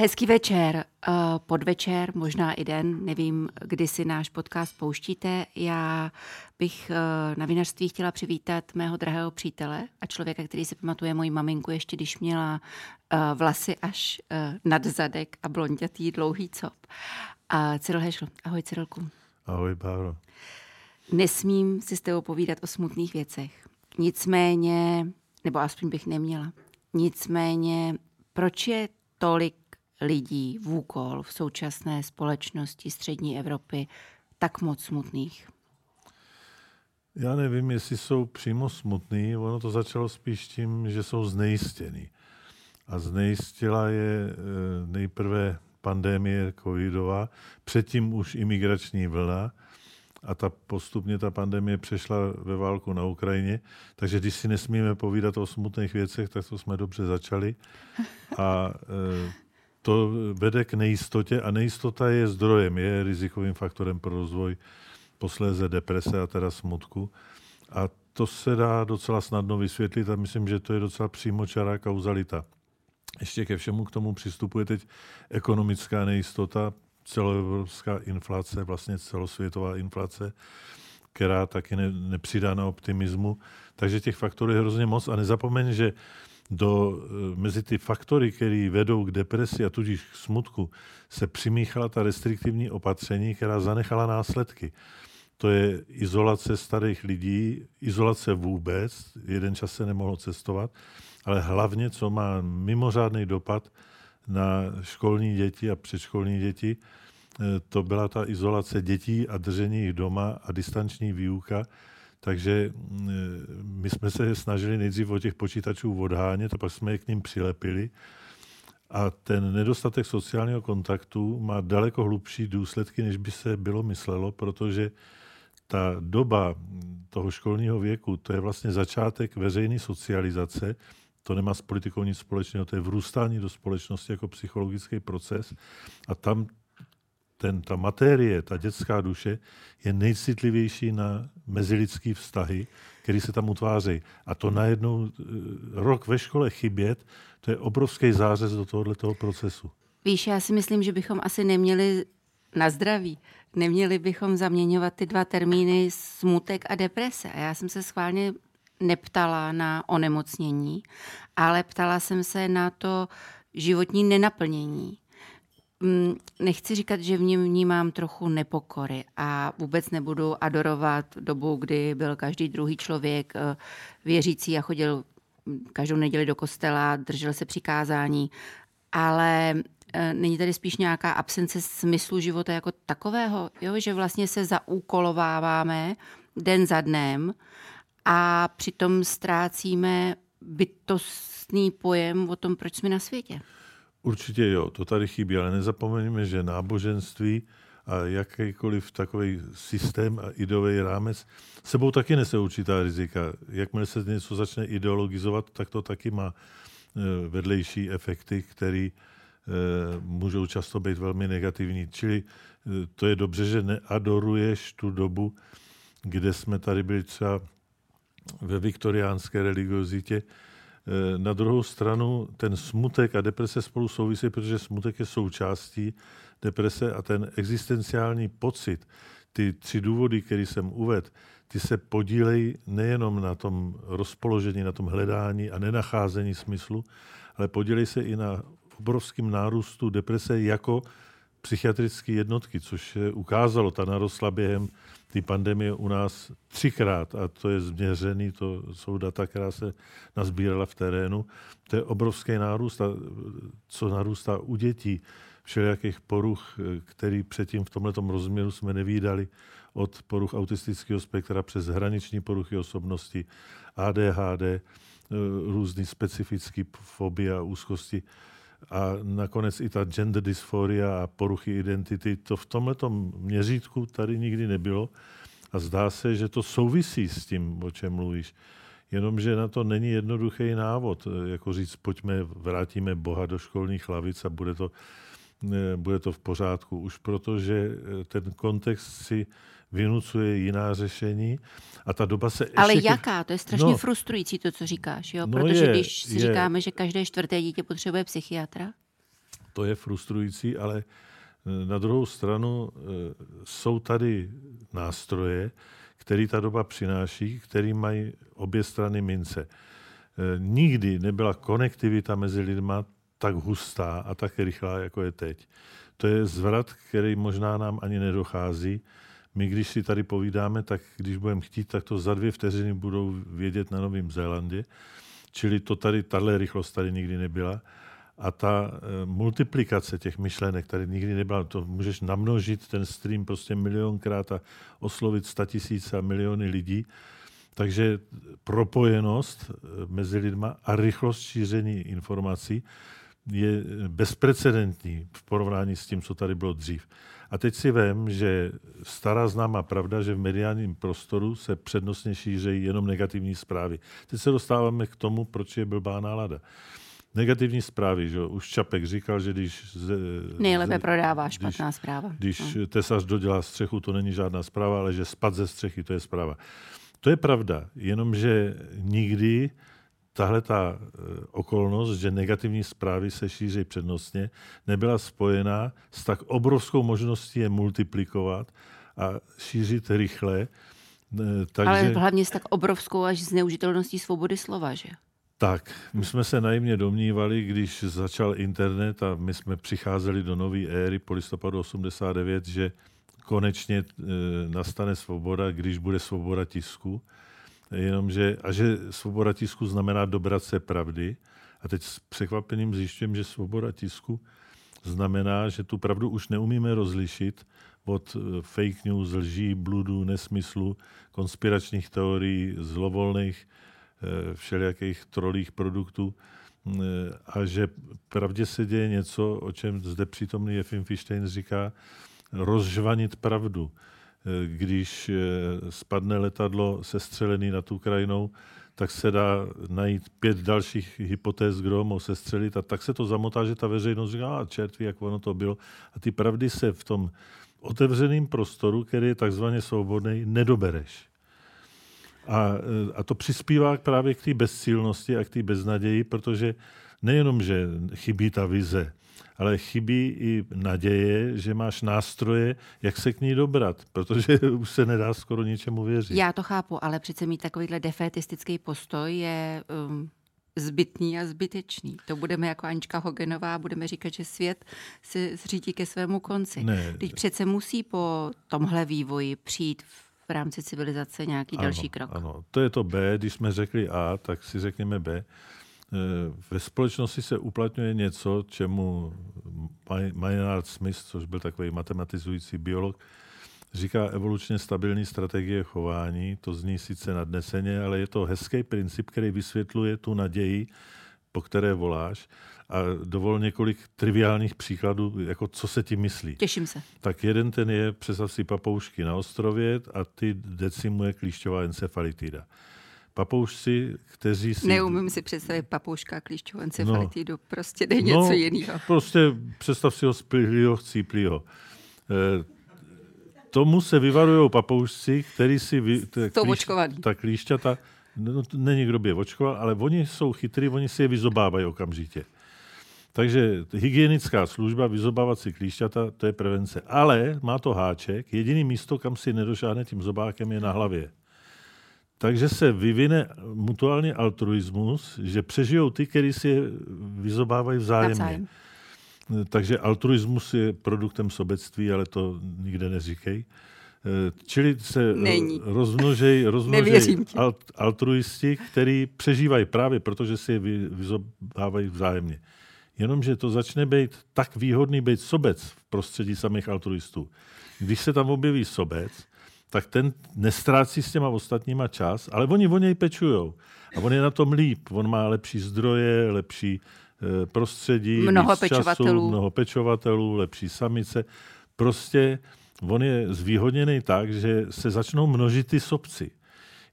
Hezký večer, eh, podvečer, možná i den, nevím, kdy si náš podcast pouštíte. Já bych eh, na vinařství chtěla přivítat mého drahého přítele a člověka, který si pamatuje moji maminku ještě, když měla eh, vlasy až nad zadek a blondětý dlouhý cop. A Cyril Hešl. Ahoj Cyrilku. Ahoj Báro. Nesmím si s tebou povídat o smutných věcech. Nicméně, nebo aspoň bych neměla. Nicméně, proč je tolik lidí v úkol v současné společnosti střední Evropy tak moc smutných? Já nevím, jestli jsou přímo smutný, ono to začalo spíš tím, že jsou znejistěný. A znejistila je eh, nejprve pandémie covidová, předtím už imigrační vlna a ta postupně ta pandemie přešla ve válku na Ukrajině. Takže když si nesmíme povídat o smutných věcech, tak to jsme dobře začali. A e, to vede k nejistotě a nejistota je zdrojem, je rizikovým faktorem pro rozvoj posléze deprese a teda smutku. A to se dá docela snadno vysvětlit a myslím, že to je docela přímočará kauzalita. Ještě ke všemu k tomu přistupuje teď ekonomická nejistota, celoevropská inflace, vlastně celosvětová inflace, která taky ne, nepřidá na optimismu. Takže těch faktorů je hrozně moc a nezapomeň, že do, eh, mezi ty faktory, které vedou k depresi a tudíž k smutku, se přimíchala ta restriktivní opatření, která zanechala následky. To je izolace starých lidí, izolace vůbec, jeden čas se nemohlo cestovat, ale hlavně, co má mimořádný dopad na školní děti a předškolní děti, eh, to byla ta izolace dětí a držení jich doma a distanční výuka, takže mm, my jsme se snažili nejdřív o těch počítačů odhánět a pak jsme je k ním přilepili. A ten nedostatek sociálního kontaktu má daleko hlubší důsledky, než by se bylo myslelo, protože ta doba toho školního věku, to je vlastně začátek veřejné socializace, to nemá s politikou nic společného, to je vrůstání do společnosti jako psychologický proces a tam ten, ta matérie, ta dětská duše je nejcitlivější na mezilidský vztahy, které se tam utvářejí. A to najednou eh, rok ve škole chybět, to je obrovský zářez do tohoto procesu. Víš, já si myslím, že bychom asi neměli na zdraví. Neměli bychom zaměňovat ty dva termíny smutek a deprese. A já jsem se schválně neptala na onemocnění, ale ptala jsem se na to životní nenaplnění. Mm, nechci říkat, že v něm vnímám trochu nepokory a vůbec nebudu adorovat dobu, kdy byl každý druhý člověk eh, věřící a chodil mm, každou neděli do kostela, držel se přikázání, ale eh, není tady spíš nějaká absence smyslu života jako takového, jo? že vlastně se zaúkolováváme den za dnem a přitom ztrácíme bytostný pojem o tom, proč jsme na světě. Určitě jo, to tady chybí, ale nezapomeňme, že náboženství a jakýkoliv takový systém a ideový rámec sebou taky nese určitá rizika. Jakmile se něco začne ideologizovat, tak to taky má e, vedlejší efekty, které e, můžou často být velmi negativní. Čili e, to je dobře, že neadoruješ tu dobu, kde jsme tady byli třeba ve viktoriánské religiozitě, na druhou stranu ten smutek a deprese spolu souvisí, protože smutek je součástí deprese a ten existenciální pocit, ty tři důvody, které jsem uvedl, ty se podílejí nejenom na tom rozpoložení, na tom hledání a nenacházení smyslu, ale podílejí se i na obrovském nárůstu deprese jako psychiatrické jednotky, což se ukázalo, ta narostla během ty pandemie u nás třikrát a to je změřený, to jsou data, která se nazbírala v terénu. To je obrovský nárůst co narůstá u dětí, všelijakých poruch, který předtím v tomto rozměru jsme nevídali, od poruch autistického spektra přes hraniční poruchy osobnosti, ADHD, různý specifický fobie a úzkosti a nakonec i ta gender dysphoria a poruchy identity, to v tomto měřítku tady nikdy nebylo a zdá se, že to souvisí s tím, o čem mluvíš. Jenomže na to není jednoduchý návod, jako říct, pojďme, vrátíme Boha do školních lavic a bude to, bude to v pořádku. Už protože ten kontext si vynucuje jiná řešení a ta doba se Ale ještě... jaká? To je strašně no, frustrující to, co říkáš, jo? No protože je, když si je. říkáme, že každé čtvrté dítě potřebuje psychiatra. To je frustrující, ale na druhou stranu jsou tady nástroje, který ta doba přináší, který mají obě strany mince. Nikdy nebyla konektivita mezi lidma tak hustá a tak rychlá, jako je teď. To je zvrat, který možná nám ani nedochází. My, když si tady povídáme, tak když budeme chtít, tak to za dvě vteřiny budou vědět na Novém Zélandě. Čili to tady, tahle rychlost tady nikdy nebyla. A ta e, multiplikace těch myšlenek tady nikdy nebyla. To můžeš namnožit ten stream prostě milionkrát a oslovit tisíce a miliony lidí. Takže propojenost e, mezi lidma a rychlost šíření informací je bezprecedentní v porovnání s tím, co tady bylo dřív. A teď si vím, že stará známá pravda, že v mediálním prostoru se přednostně šířejí jenom negativní zprávy. Teď se dostáváme k tomu, proč je blbá nálada. Negativní zprávy, že už Čapek říkal, že když... Ze, Nejlépe ze, prodává špatná když, zpráva. Když no. tesař dodělá střechu, to není žádná zpráva, ale že spad ze střechy, to je zpráva. To je pravda, jenomže nikdy tahle ta eh, okolnost, že negativní zprávy se šíří přednostně, nebyla spojená s tak obrovskou možností je multiplikovat a šířit rychle. Eh, takže... Ale hlavně s tak obrovskou až zneužitelností svobody slova, že? Tak, my jsme se naivně domnívali, když začal internet a my jsme přicházeli do nové éry po listopadu 89, že konečně e, nastane svoboda, když bude svoboda tisku. Jenomže, a že svoboda tisku znamená dobrat se pravdy. A teď s překvapením zjišťujem, že svoboda tisku znamená, že tu pravdu už neumíme rozlišit od eh, fake news, lží, bludu, nesmyslu, konspiračních teorií, zlovolných eh, všelijakých trolích produktů eh, a že pravdě se děje něco, o čem zde přítomný Jefim Fištejn říká, rozžvanit pravdu. Eh, když eh, spadne letadlo sestřelený nad Ukrajinou, tak se dá najít pět dalších hypotéz, kdo mohou sestřelit a tak se to zamotá, že ta veřejnost říká, a čert ví, jak ono to bylo. A ty pravdy se v tom otevřeném prostoru, který je takzvaně svobodný, nedobereš. A, eh, a to přispívá právě k té bezcílnosti a k té beznaději, protože nejenom, že chybí ta vize, ale chybí i naděje, že máš nástroje, jak se k ní dobrat, protože už se nedá skoro ničemu věřit. Já to chápu, ale přece mít takovýhle defetistický postoj je um, zbytný a zbytečný. To budeme jako Anička Hogenová, budeme říkat, že svět se zřítí ke svému konci. Ne. Teď přece musí po tomhle vývoji přijít v rámci civilizace nějaký ano, další krok. Ano, to je to B. Když jsme řekli A, tak si řekněme B. Ve společnosti se uplatňuje něco, čemu Maynard Smith, což byl takový matematizující biolog, říká evolučně stabilní strategie chování. To zní sice nadneseně, ale je to hezký princip, který vysvětluje tu naději, po které voláš. A dovol několik triviálních příkladů, jako co se ti myslí. Těším se. Tak jeden ten je, představ si papoušky na ostrově a ty decimuje klíšťová encefalitida papoušci, kteří si... Neumím si představit papouška a klíšťovou encefalitidu, no, prostě jde něco no, jiného. Prostě představ si ho splýho, chcíplýho. E, tomu se vyvarují papoušci, který si... Vy, ta, klíš, ta klíšťata, no, není kdo by je očkoval, ale oni jsou chytrý, oni si je vyzobávají okamžitě. Takže hygienická služba, vyzobávat si klíšťata, to je prevence. Ale má to háček, jediný místo, kam si nedošáhne tím zobákem, je na hlavě. Takže se vyvine mutuální altruismus, že přežijou ty, kteří si je vyzobávají vzájemně. Navzájem. Takže altruismus je produktem sobectví, ale to nikde neříkej. Čili se Není. rozmnožej, rozmnožej alt, altruisti, který přežívají právě protože si je vyzobávají vzájemně. Jenomže to začne být tak výhodný být sobec v prostředí samých altruistů. Když se tam objeví sobec, tak ten nestrácí s těma ostatníma čas, ale oni o něj pečujou. A on je na tom líp. On má lepší zdroje, lepší e, prostředí, mnoho pečovatelů. Času, mnoho pečovatelů, lepší samice. Prostě on je zvýhodněný tak, že se začnou množit ty sobci.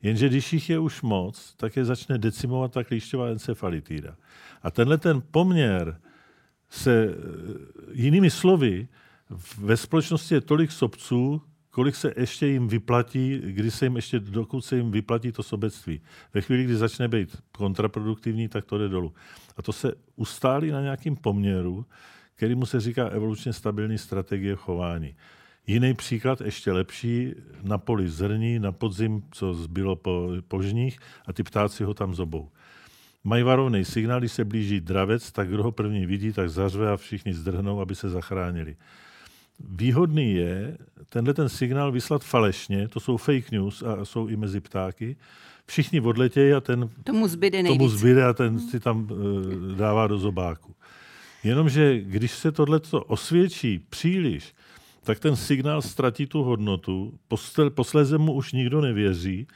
Jenže když jich je už moc, tak je začne decimovat ta klíšťová encefalitída. A tenhle ten poměr se, e, jinými slovy, ve společnosti je tolik sobců, kolik se ještě jim vyplatí, kdy se jim ještě, dokud se jim vyplatí to sobectví. Ve chvíli, kdy začne být kontraproduktivní, tak to jde dolů. A to se ustálí na nějakém poměru, kterýmu se říká evolučně stabilní strategie chování. Jiný příklad, ještě lepší, na poli zrní, na podzim, co zbylo po, po žních a ty ptáci ho tam zobou. Mají varovný signál, když se blíží dravec, tak kdo ho první vidí, tak zařve a všichni zdrhnou, aby se zachránili. Výhodný je tenhle ten signál vyslat falešně, to jsou fake news a jsou i mezi ptáky. Všichni odletějí a ten tomu zbyde, nejvíc. tomu zbyde a ten si tam uh, dává do zobáku. Jenomže když se tohle osvědčí příliš, tak ten signál ztratí tu hodnotu, posléze mu už nikdo nevěří,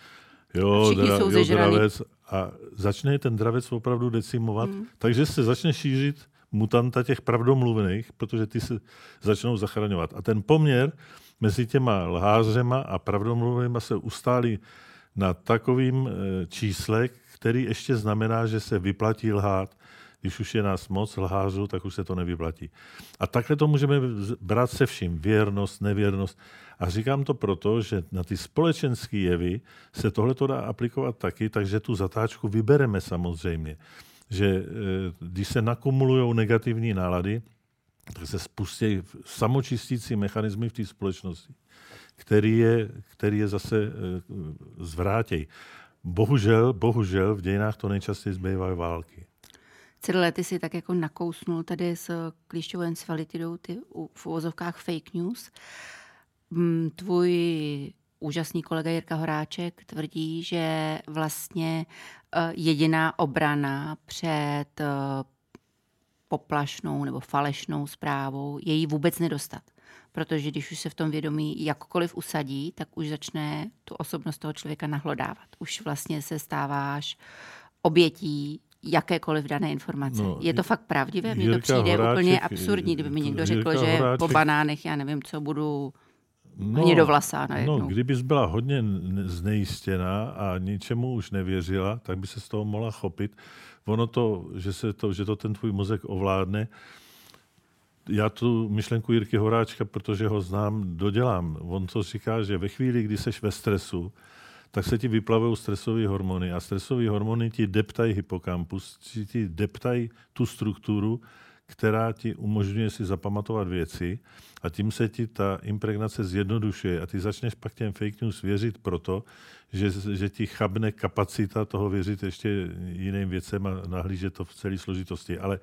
jo, dra, jo dravec, a začne ten dravec opravdu decimovat, mm. takže se začne šířit mutanta těch pravdomluvných, protože ty se začnou zachraňovat. A ten poměr mezi těma lhářema a pravdomluvnýma se ustálí na takovým e, čísle, který ještě znamená, že se vyplatí lhát. Když už je nás moc lhářů, tak už se to nevyplatí. A takhle to můžeme brát se vším. Věrnost, nevěrnost. A říkám to proto, že na ty společenské jevy se tohle to dá aplikovat taky, takže tu zatáčku vybereme samozřejmě. Že eh, když se nakumulují negativní nálady, tak se spustí samočistící mechanismy v té společnosti, který je, který je zase eh, zvrátěj. Bohužel, bohužel v dějinách to nejčastěji zbývají války. Celé lety si tak jako nakousnul tady s klíšťovou encefalitidou ty v uvozovkách fake news. Mm, tvůj úžasný kolega Jirka Horáček tvrdí, že vlastně eh, jediná obrana před eh, poplašnou nebo falešnou zprávou je jí vůbec nedostat. Protože když už se v tom vědomí jakkoliv usadí, tak už začne tu osobnost toho člověka nahlodávat. Už vlastně se stáváš obětí jakékoliv dané informace. No, je to fakt pravdivé? Mně to přijde Horáček, úplně absurdní, kdyby mi někdo řekl, Jirka že Horáček, po banánech, já nevím, co budu no, hnědovlasá najednou. No, kdybys byla hodně znejistěná a ničemu už nevěřila, tak by se z toho mohla chopit. Ono to, že, se to, že to ten tvůj mozek ovládne, já tu myšlenku Jirky Horáčka, protože ho znám, dodělám. On to říká, že ve chvíli, kdy seš ve stresu, tak se ti vyplavují stresové hormony a stresové hormony ti deptají hypokampus, ti deptají tu strukturu, která ti umožňuje si zapamatovat věci a tím se ti ta impregnace zjednodušuje a ty začneš pak těm fake news věřit proto, že, že ti chabne kapacita toho věřit ještě jiným věcem a nahlížet to v celé složitosti. Ale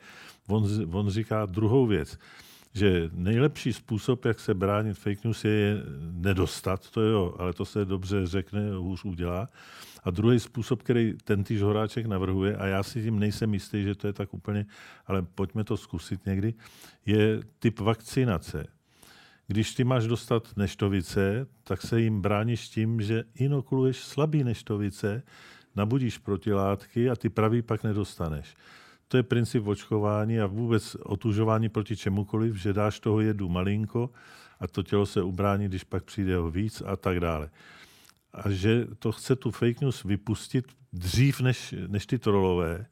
on, on říká druhou věc, že nejlepší způsob, jak se bránit fake news, je nedostat, to jo, ale to se dobře řekne, hůř udělá. A druhý způsob, který ten týž Horáček navrhuje, a já si tím nejsem jistý, že to je tak úplně, ale pojďme to zkusit někdy, je typ vakcinace. Když ty máš dostat neštovice, tak se jim bráníš tím, že inokuluješ slabý neštovice, nabudíš protilátky a ty pravý pak nedostaneš. To je princip očkování a vůbec otužování proti čemukoliv, že dáš toho jedu malinko a to tělo se ubrání, když pak přijde o víc a tak dále a že to chce tu fake news vypustit dřív než, než ty trolové,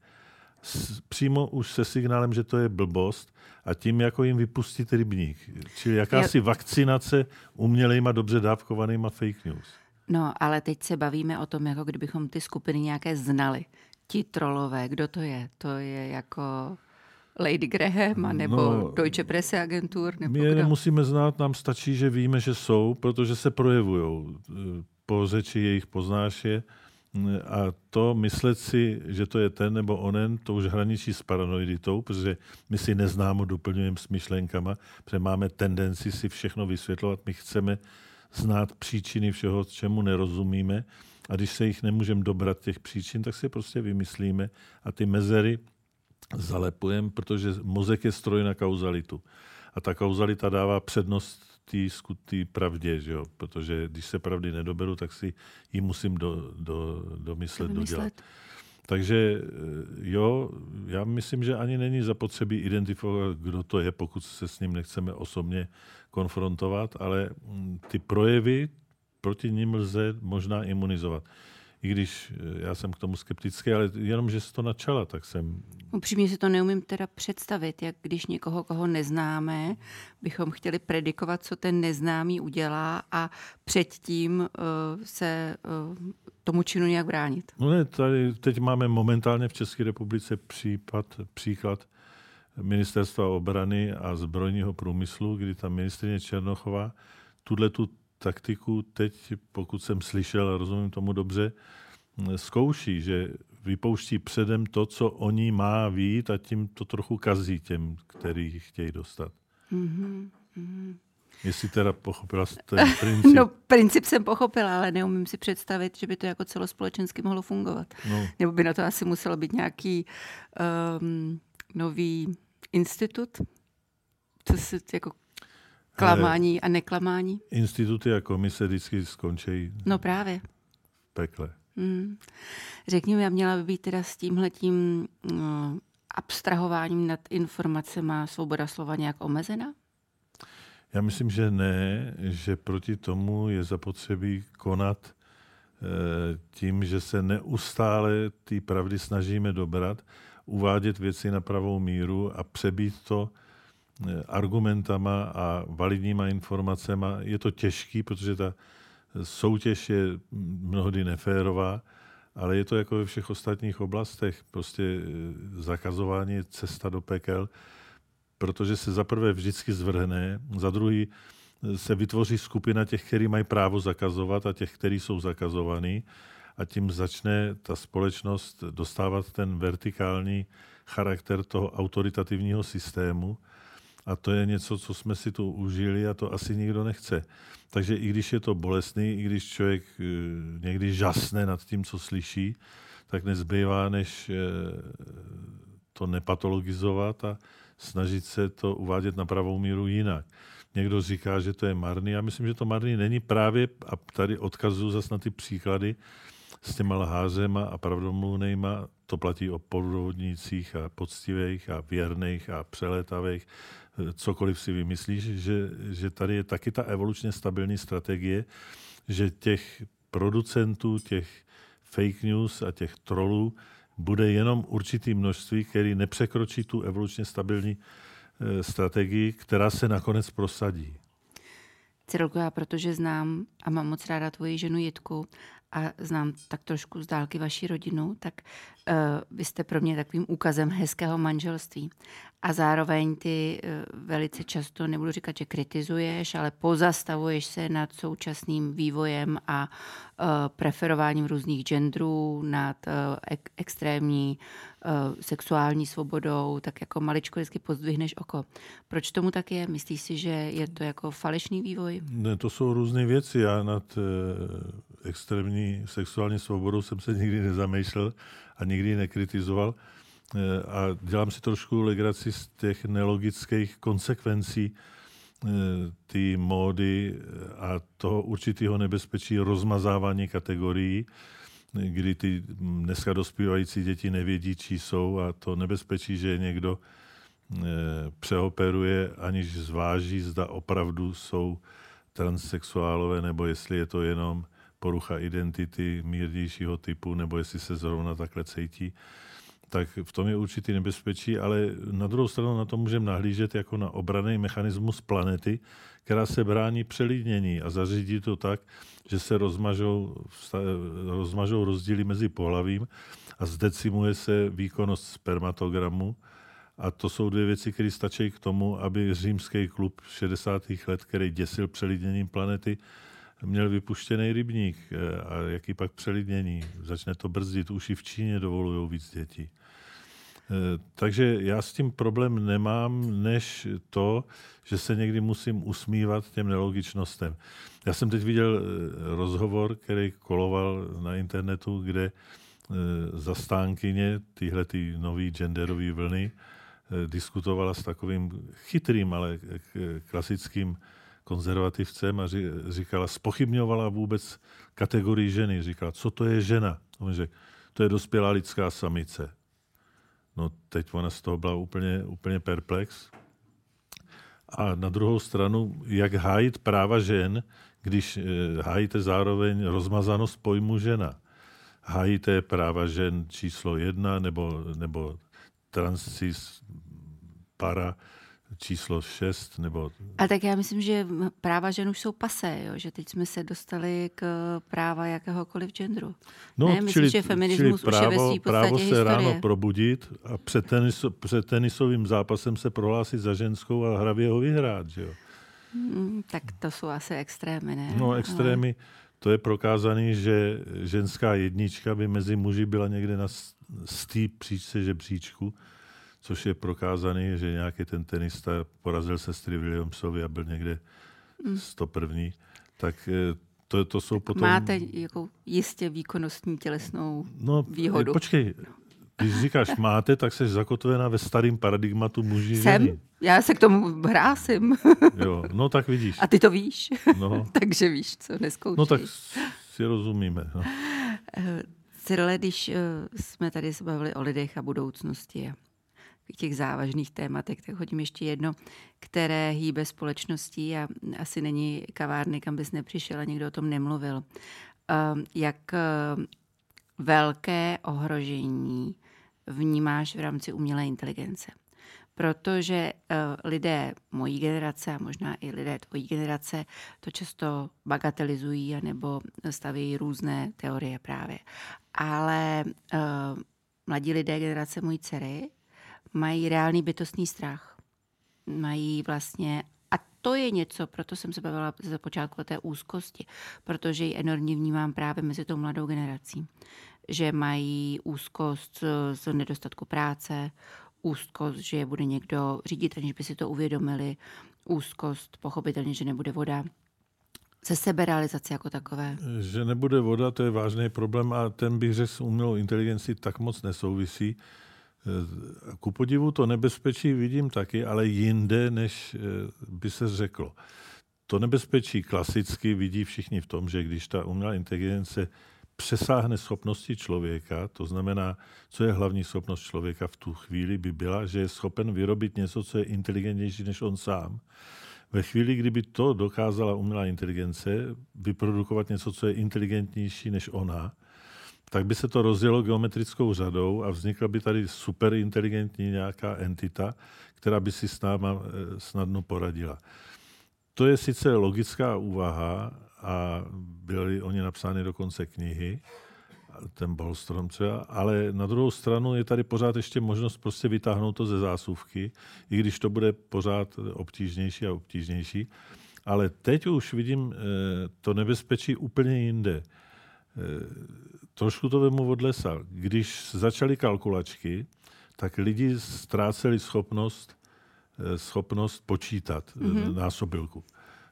s, přímo už se signálem, že to je blbost a tím, jako jim vypustit rybník. Čili jakási vakcinace umělejma, dobře dávkovanýma fake news. No, ale teď se bavíme o tom, jako kdybychom ty skupiny nějaké znali. Ti trolové, kdo to je? To je jako Lady Graham nebo no, Deutsche Presse Agentur? Nebo my je kdo? nemusíme znát, nám stačí, že víme, že jsou, protože se projevují po řeči jejich poznáš je. A to myslet si, že to je ten nebo onen, to už hraničí s paranoiditou, protože my si neznámo doplňujeme s myšlenkama, protože máme tendenci si všechno vysvětlovat. My chceme znát příčiny všeho, čemu nerozumíme. A když se jich nemůžeme dobrat těch příčin, tak si prostě vymyslíme a ty mezery zalepujeme, protože mozek je stroj na kauzalitu. A ta kauzalita dává přednost té skutý pravdě, že jo? protože když se pravdy nedoberu, tak si ji musím do, do, domyslet, dodělat. Takže eh, jo, já myslím, že ani není zapotřebí identifikovat, kdo to je, pokud se s ním nechceme osobně konfrontovat, ale mm, ty projevy, proti ním lze možná imunizovat i když eh, já jsem k tomu skeptický, ale jenom, že se to načala, tak jsem... Upřímně si to neumím teda představit, jak když někoho, koho neznáme, bychom chtěli predikovat, co ten neznámý udělá a předtím uh, se uh, tomu činu nějak bránit. No ne, tady teď máme momentálně v České republice případ, příklad ministerstva obrany a zbrojního průmyslu, kdy ta ministrině Černochová tuhle tu taktiku teď, pokud jsem slyšel a rozumím tomu dobře, zkouší, že vypouští předem to, co oni má vít a tím to trochu kazí těm, který chtějí dostat. Mm-hmm. Jestli teda pochopila ten princip. No, princip jsem pochopila, ale neumím si představit, že by to jako celospolečensky mohlo fungovat. No. Nebo by na to asi muselo být nějaký um, nový institut, co se jako klamání a neklamání. Instituty a komise vždycky skončí. No právě. Pekle. Hmm. Řekni mi, já měla by být teda s tímhletím no, abstrahováním nad informacemi svoboda slova nějak omezena? Já myslím, že ne, že proti tomu je zapotřebí konat eh, tím, že se neustále ty pravdy snažíme dobrat, uvádět věci na pravou míru a přebít to eh, argumentama a validníma informacemi. Je to těžký, protože ta soutěž je mnohdy neférová, ale je to jako ve všech ostatních oblastech. Prostě eh, zakazování je cesta do pekel protože se za prvé vždycky zvrhne, za druhý eh, se vytvoří skupina těch, kteří mají právo zakazovat a těch, kteří jsou zakazovaní a tím začne ta společnost dostávat ten vertikální charakter toho autoritativního systému a to je něco, co jsme si tu užili a to asi nikdo nechce. Takže i když je to bolestný, i když člověk eh, někdy žasne nad tím, co slyší, tak nezbývá, než eh, to nepatologizovat a snažit se to uvádět na pravou míru jinak. Někdo říká, že to je marný. Já myslím, že to marný není právě, a tady odkazuju zase na ty příklady s těma lhářema a pravdomluvnejma, to platí o podvodnících a poctivých a věrných a přelétavých, cokoliv si vymyslíš, že, že tady je taky ta evolučně stabilní strategie, že těch producentů, těch fake news a těch trolů bude jenom určitý množství, který nepřekročí tu evolučně stabilní eh, strategii, která se nakonec prosadí. Cyrilko, já protože znám a mám moc ráda tvoji ženu Jitku a znám tak trošku z dálky vaši rodinu, tak uh, vy jste pro mě takovým úkazem hezkého manželství. A zároveň ty uh, velice často, nebudu říkat, že kritizuješ, ale pozastavuješ se nad současným vývojem a uh, preferováním různých genderů, nad uh, ek- extrémní uh, sexuální svobodou, tak jako maličko vždycky pozdvihneš oko. Proč tomu tak je? Myslíš si, že je to jako falešný vývoj? Ne, to jsou různé věci. Já nad uh, extrémní sexuální svobodou jsem se nikdy nezamýšlel a nikdy nekritizoval. Uh, a dělám si trošku legraci z těch nelogických konsekvencí uh, ty módy a toho určitého nebezpečí rozmazávání kategorií kdy ty dneska dospívající děti nevědí, čí jsou a to nebezpečí, že někdo eh, přeoperuje, aniž zváží, zda opravdu jsou transsexuálové, nebo jestli je to jenom porucha identity mírnějšího typu, nebo jestli se zrovna takhle cítí, tak v tom je určitý nebezpečí, ale na druhou stranu na to můžeme nahlížet jako na obraný mechanismus planety, která se brání přelidnění a zařídí to tak, že se rozmažou, rozmažou rozdíly mezi pohlavím a zdecimuje se výkonnost spermatogramu. A to jsou dvě věci, které stačí k tomu, aby římský klub 60. let, který děsil přelidněním planety, měl vypuštěný rybník. A jaký pak přelidnění? Začne to brzdit. Už i v Číně dovolují víc dětí. Eh, takže já s tím problém nemám, než to, že se někdy musím usmívat těm nelogičnostem. Já jsem teď viděl eh, rozhovor, který koloval na internetu, kde eh, zastánkyně tyhle ty nový genderové vlny diskutovala s takovým chytrým, ale klasickým konzervativcem a říkala, spochybňovala vůbec kategorii ženy. Říkala, co to je žena? On řekl, to je dospělá lidská samice. No teď ona z toho byla úplně, úplně perplex. A na druhou stranu, jak hájit práva žen, když eh, hájíte zároveň rozmazanost pojmu žena. Hájíte práva žen číslo jedna nebo, nebo transis para číslo 6 nebo... A tak já myslím, že práva žen už jsou pasé, jo? že teď jsme se dostali k práva jakéhokoliv genderu. No, ne? Myslím, čili, že feminismus čili právo, už je ve svý právo se historie. ráno probudit a před, tenis, před tenisovým zápasem se prohlásit za ženskou a hravě ho vyhrát. Že jo? Hmm, tak to jsou asi extrémy, ne? No, extrémy, to je prokázaný, že ženská jednička by mezi muži byla někde na stý příčce žebříčku, což je prokázaný, že nějaký ten tenista porazil se Stry Williamsovi a byl někde 101. Tak eh, to, to jsou potom... Máte jako jistě výkonnostní tělesnou no, výhodu. Počkej, když říkáš máte, tak jsi zakotvená ve starém paradigmatu muži Jsem? ženy. Já se k tomu hrásím. Jo, no tak vidíš. A ty to víš. No, Takže víš, co neskoušíš. no tak si rozumíme. No. Cyrle, když jsme tady se bavili o lidech a budoucnosti a těch závažných tématech, tak hodím ještě jedno, které hýbe společností a asi není kavárny, kam bys nepřišel a někdo o tom nemluvil. Uh, jak uh, velké ohrožení vnímáš v rámci umělé inteligence? Protože uh, lidé mojí generace a možná i lidé tvojí generace to často bagatelizují nebo staví různé teorie právě. Ale uh, mladí lidé generace mojí dcery mají reálný bytostný strach. Mají vlastně a to je něco, proto jsem se bavila ze počátku o té úzkosti, protože ji enormně vnímám právě mezi tou mladou generací. Že mají úzkost z, nedostatku práce, úzkost, že je bude někdo řídit, aniž by si to uvědomili, úzkost, pochopitelně, že nebude voda, ze seberealizace jako takové. Že nebude voda, to je vážný problém a ten bych řekl s umělou inteligencí tak moc nesouvisí. Ku podivu to nebezpečí vidím taky, ale jinde, než by se řeklo. To nebezpečí klasicky vidí všichni v tom, že když ta umělá inteligence přesáhne schopnosti člověka, to znamená, co je hlavní schopnost člověka v tu chvíli, by byla, že je schopen vyrobit něco, co je inteligentnější než on sám. Ve chvíli, kdyby to dokázala umělá inteligence, vyprodukovat něco, co je inteligentnější než ona, tak by se to rozdělo geometrickou řadou a vznikla by tady superinteligentní nějaká entita, která by si s náma snadno poradila. To je sice logická úvaha a byly o ně napsány dokonce knihy, ten Bolstrom třeba, ale na druhou stranu je tady pořád ještě možnost prostě vytáhnout to ze zásuvky, i když to bude pořád obtížnější a obtížnější. Ale teď už vidím to nebezpečí úplně jinde trošku to vemu od lesa. Když začaly kalkulačky, tak lidi ztráceli schopnost, schopnost počítat mm-hmm. násobilku.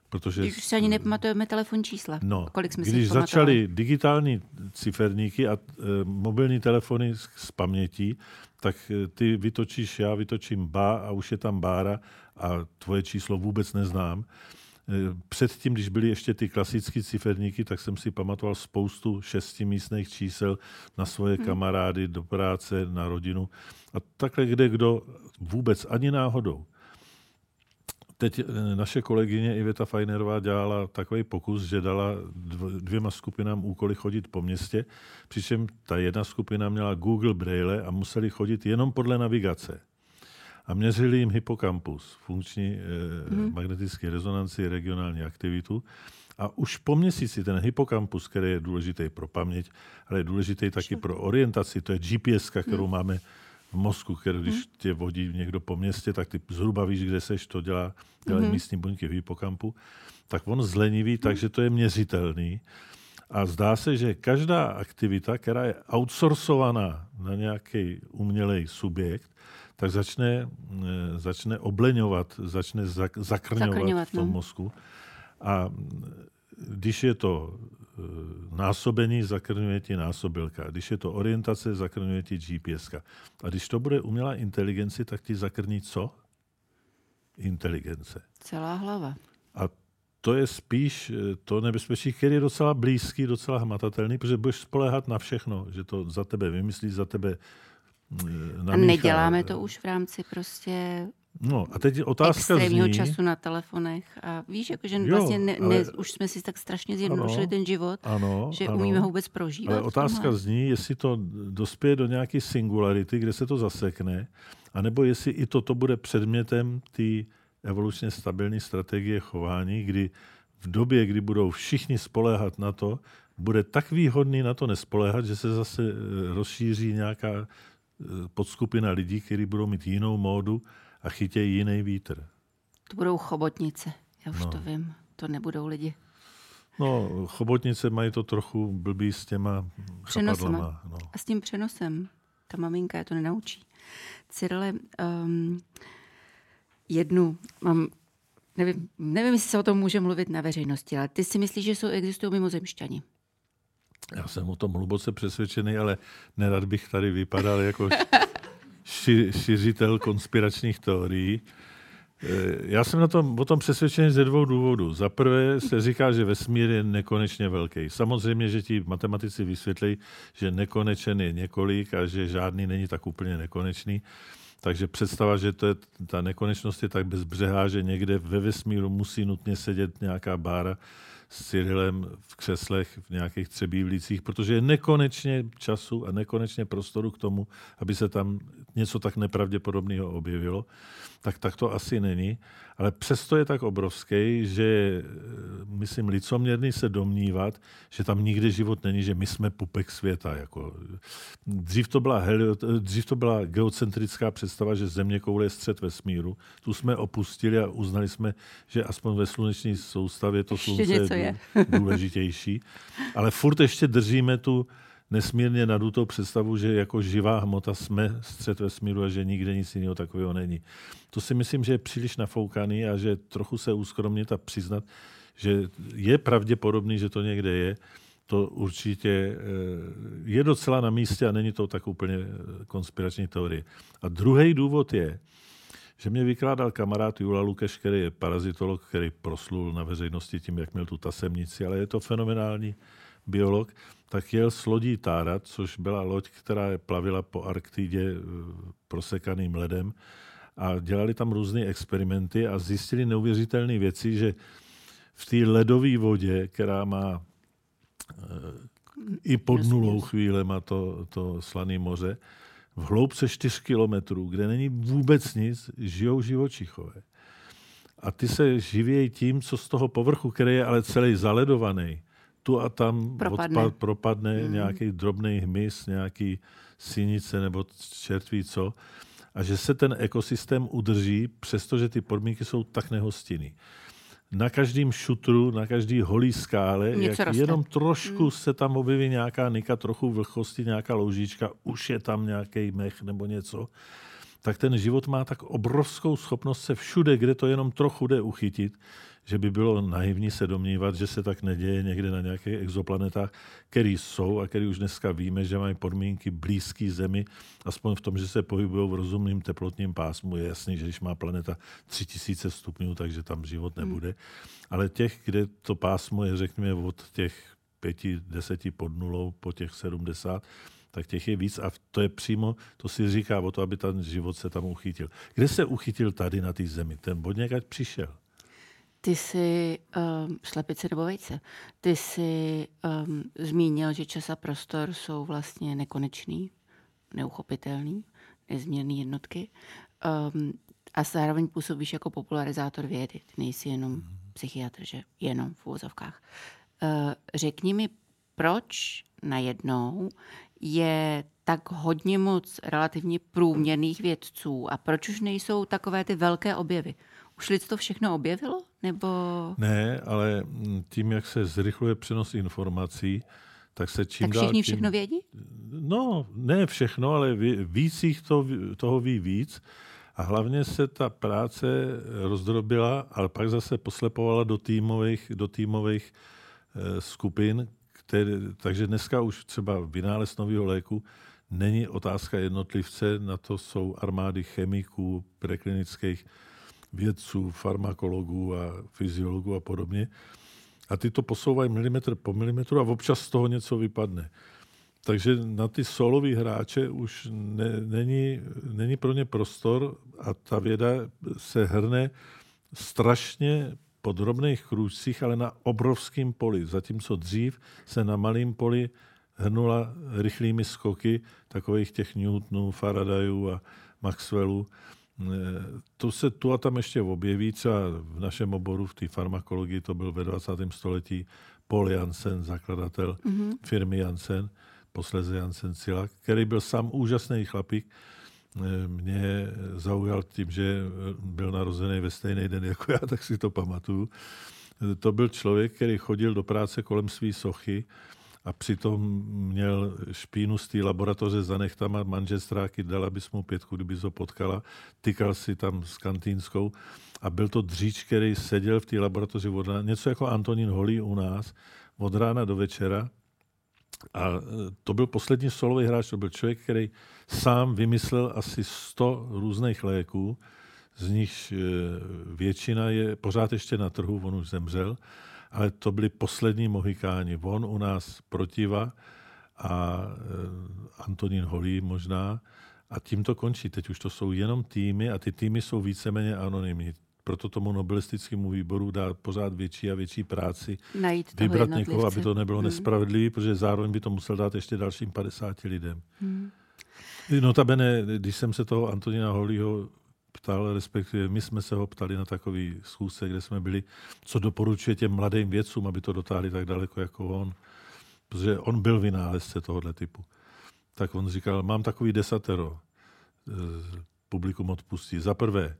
Protože, když si ani nepamatujeme telefonní čísla. No, kolik jsme když začaly digitální ciferníky a e, mobilní telefony z, z paměti, tak ty vytočíš, já vytočím ba a už je tam bára a tvoje číslo vůbec neznám. Předtím, když byly ještě ty klasické ciferníky, tak jsem si pamatoval spoustu šestimístných čísel na svoje hmm. kamarády, do práce, na rodinu. A takhle kde kdo vůbec ani náhodou. Teď naše kolegyně Iveta Fajnerová dělala takový pokus, že dala dvěma skupinám úkoly chodit po městě, přičem ta jedna skupina měla Google Braille a museli chodit jenom podle navigace a měřili jim hypokampus, funkční eh, hmm. magnetické rezonanci, regionální aktivitu. A už po měsíci ten hypokampus, který je důležitý pro paměť, ale je důležitý taky pro orientaci, to je GPS, kterou hmm. máme v mozku, který když hmm. tě vodí někdo po městě, tak ty zhruba víš, kde seš, to dělá, dělají hmm. místní buňky v hypokampu, tak on zlenivý, hmm. takže to je měřitelný. A zdá se, že každá aktivita, která je outsourcovaná na nějaký umělej subjekt, tak začne, eh, začne obleňovat, začne zakrňovat, zakrňovat v tom no. mozku. A když je to eh, násobení, zakrňuje ti násobilka. Když je to orientace, zakrňuje ti GPS. A když to bude umělá inteligence, tak ti zakrní co? Inteligence. Celá hlava. A to je spíš eh, to nebezpečí, který je docela blízký, docela hmatatelný, protože budeš spolehat na všechno, že to za tebe vymyslí, za tebe namíchá. A neděláme to už v rámci prostě No a teď otázka extrémního zní... času na telefonech a víš, jako, že jo, vlastně ne, ale... ne, už jsme si tak strašně zjednodušili ano, ten život, ano, že ano, umíme ho vůbec prožívat. Ale otázka tomhle. zní, jestli to dospěje do nějaké singularity, kde se to zasekne, anebo jestli i toto bude předmětem té evolučně stabilní strategie chování, kdy v době, kdy budou všichni spoléhat na to, bude tak výhodný na to nespoléhat, že se zase eh, rozšíří nějaká podskupina lidí, kteří budou mít jinou módu a chytějí jiný vítr. To budou chobotnice, já už no. to vím. To nebudou lidi. No, chobotnice mají to trochu blbý s těma chapadlama. No. A s tím přenosem. Ta maminka je to nenaučí. Cyrile, um, jednu mám, nevím, nevím, jestli se o tom může mluvit na veřejnosti, ale ty si myslíš, že jsou, existují mimozemšťani? Já jsem o tom hluboce přesvědčený, ale nerad bych tady vypadal jako ši, šiřitel konspiračních teorií. Eh, já jsem na tom, o tom přesvědčený ze dvou důvodů. Za prvé se říká, že vesmír je nekonečně velký. Samozřejmě, že ti matematici vysvětlí, že nekonečen je několik a že žádný není tak úplně nekonečný. Takže představa, že to je, ta nekonečnost je tak bezbřehá, že někde ve vesmíru musí nutně sedět nějaká bára, s Cyrilem v křeslech v nějakých třebívlicích, protože je nekonečně času a nekonečně prostoru k tomu, aby se tam něco tak nepravděpodobného objevilo, tak tak to asi není. Ale přesto je tak obrovský, že myslím licoměrný se domnívat, že tam nikdy život není, že my jsme pupek světa. Jako. Dřív, to byla helio, dřív to byla geocentrická představa, že země koule je střed vesmíru. Tu jsme opustili a uznali jsme, že aspoň ve sluneční soustavě to slunce je, je důležitější. Ale furt ještě držíme tu nesmírně nadutou představu, že jako živá hmota jsme střed vesmíru a že nikde nic jiného takového není. To si myslím, že je příliš nafoukaný a že trochu se úskromnit a přiznat, že je pravděpodobný, že to někde je, to určitě eh, je docela na místě a není to tak úplně eh, konspirační teorie. A druhý důvod je, že mě vykládal kamarád Jula Lukeš, který je parazitolog, který proslul na veřejnosti tím, jak měl tu tasemnici, ale je to fenomenální biolog, tak jel s lodí Tára, což byla loď, která plavila po Arktidě eh, prosekaným ledem. A dělali tam různé experimenty a zjistili neuvěřitelné věci, že v té ledové vodě, která má eh, i pod nulou chvíle má to, to slané moře, v hloubce 4 kilometrů, kde není vůbec nic, žijou živočichové. A ty se živějí tím, co z toho povrchu, který je ale celý zaledovaný, tu a tam propadne, odpad, propadne mm. nějaký drobný hmyz, nějaký sinice nebo čertví co. A že se ten ekosystém udrží, přestože ty podmínky jsou tak nehostinný. Na každém šutru, na každý holý skále, jak roste. jenom trošku mm. se tam objeví nějaká nika, trochu vlhkosti, nějaká loužička, už je tam nějaký mech nebo něco, tak ten život má tak obrovskou schopnost se všude, kde to jenom trochu jde uchytit, že by bylo naivní se domnívat, že se tak neděje někde na nějakých exoplanetách, které jsou a které už dneska víme, že mají podmínky blízké Zemi, aspoň v tom, že se pohybují v rozumném teplotním pásmu. Je jasný, že když má planeta 3000 stupňů, takže tam život hmm. nebude. Hmm. Ale těch, kde to pásmo je, řekněme, od těch pěti, deseti pod nulou po těch 70, tak těch je víc a to je přímo, to si říká o to, aby ten život se tam uchytil. Kde se uchytil tady na té zemi? Ten bod někať přišel. Ty jsi um, slepice nebo vejce. Ty jsi um, zmínil, že čas a prostor jsou vlastně nekonečný, neuchopitelný, nezměrný jednotky. Um, a zároveň působíš jako popularizátor vědy. Ty nejsi jenom mm. psychiatr, že jenom v úvozovkách. Uh, řekni mi, proč najednou je tak hodně moc relativně průměrných vědců a proč už nejsou takové ty velké objevy? Už lidstvo všechno objevilo? Nebo... Ne, ale tím, jak se zrychluje přenos informací, tak se čím tak všichni dál, tím... všechno vědí? No, ne všechno, ale víc jich to, toho ví víc. A hlavně se ta práce rozdrobila, ale pak zase poslepovala do týmových, do týmových eh, skupin, které, takže dneska už třeba vynález nového léku není otázka jednotlivce, na to jsou armády chemiků, preklinických vědců, farmakologů a fyziologů a podobně. A ty to posouvají milimetr po milimetru a občas z toho něco vypadne. takže na ty solový hráče už ne, není, není pro ně prostor a ta věda se hrne strašně podrobných krůčcích, ale na obrovském poli. Zatímco dřív se na malém poli hrnula rychlými skoky takových těch Newtonů, Faradayů a Maxwellů. Eh, to se tu a tam ještě objeví, třeba v našem oboru, v té farmakologii, to byl ve 20. století Paul Janssen, zakladatel mm-hmm. firmy Janssen, posleze Janssen Cila, který byl sám úžasný chlapík, mě zaujal tím, že byl narozený ve stejný den jako já, tak si to pamatuju. To byl člověk, který chodil do práce kolem své sochy a přitom měl špínu z té laboratoře za nechtama, manžestráky, dala bys mu pětku, kdyby ho potkala, tykal si tam s kantýnskou. A byl to dříč, který seděl v té laboratoři od rána, něco jako Antonín Holý u nás, od rána do večera a e, to byl poslední solový hráč, to byl člověk, který sám vymyslel asi 100 různých léků, z nich e, většina je pořád ještě na trhu, on už zemřel, ale to byli poslední mohikáni. On u nás protiva a e, Antonín Holý možná. A tím to končí. Teď už to jsou jenom týmy a ty týmy jsou víceméně anonymní. Proto tomu nobelistickému výboru dá pořád větší a větší práci Najít vybrat někoho, aby to nebylo hmm. nespravedlivé, protože zároveň by to musel dát ještě dalším 50 lidem. Hmm. Notabene, když jsem se toho Antonína Holího ptal, respektive my jsme se ho ptali na takový schůzce, kde jsme byli, co doporučuje těm mladým vědcům, aby to dotáhli tak daleko jako on. Protože on byl vynálezce tohohle typu. Tak on říkal, mám takový desatero, eh, publikum odpustí. Za prvé,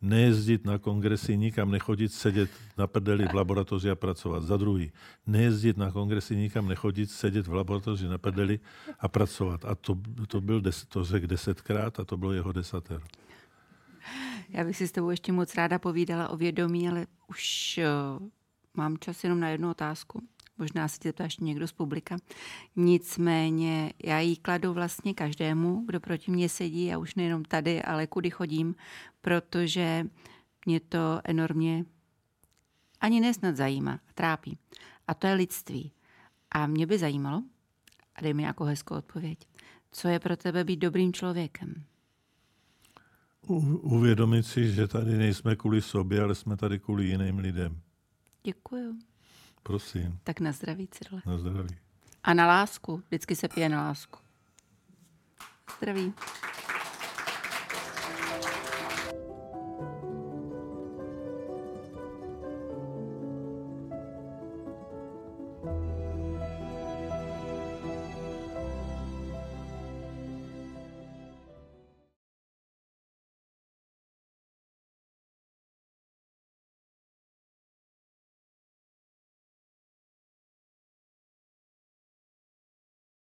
nejezdit na kongresy, nikam nechodit, sedět na prdeli v laboratoři a pracovat. Za druhý, nejezdit na kongresy, nikam nechodit, sedět v laboratoři na prdeli a pracovat. A to, to byl des, to řekl desetkrát a to bylo jeho desatero. Já bych si s tebou ještě moc ráda povídala o vědomí, ale už uh, mám čas jenom na jednu otázku. Možná si tě to ještě někdo z publika. Nicméně já jí kladu vlastně každému, kdo proti mně sedí a už nejenom tady, ale kudy chodím, protože mě to enormně ani nesnad zajímá, trápí. A to je lidství. A mě by zajímalo, a dej mi jako hezkou odpověď, co je pro tebe být dobrým člověkem? uvědomit si, že tady nejsme kvůli sobě, ale jsme tady kvůli jiným lidem. Děkuju. Prosím. Tak na zdraví, Cyrle. Na zdraví. A na lásku. Vždycky se pije na lásku. Zdraví.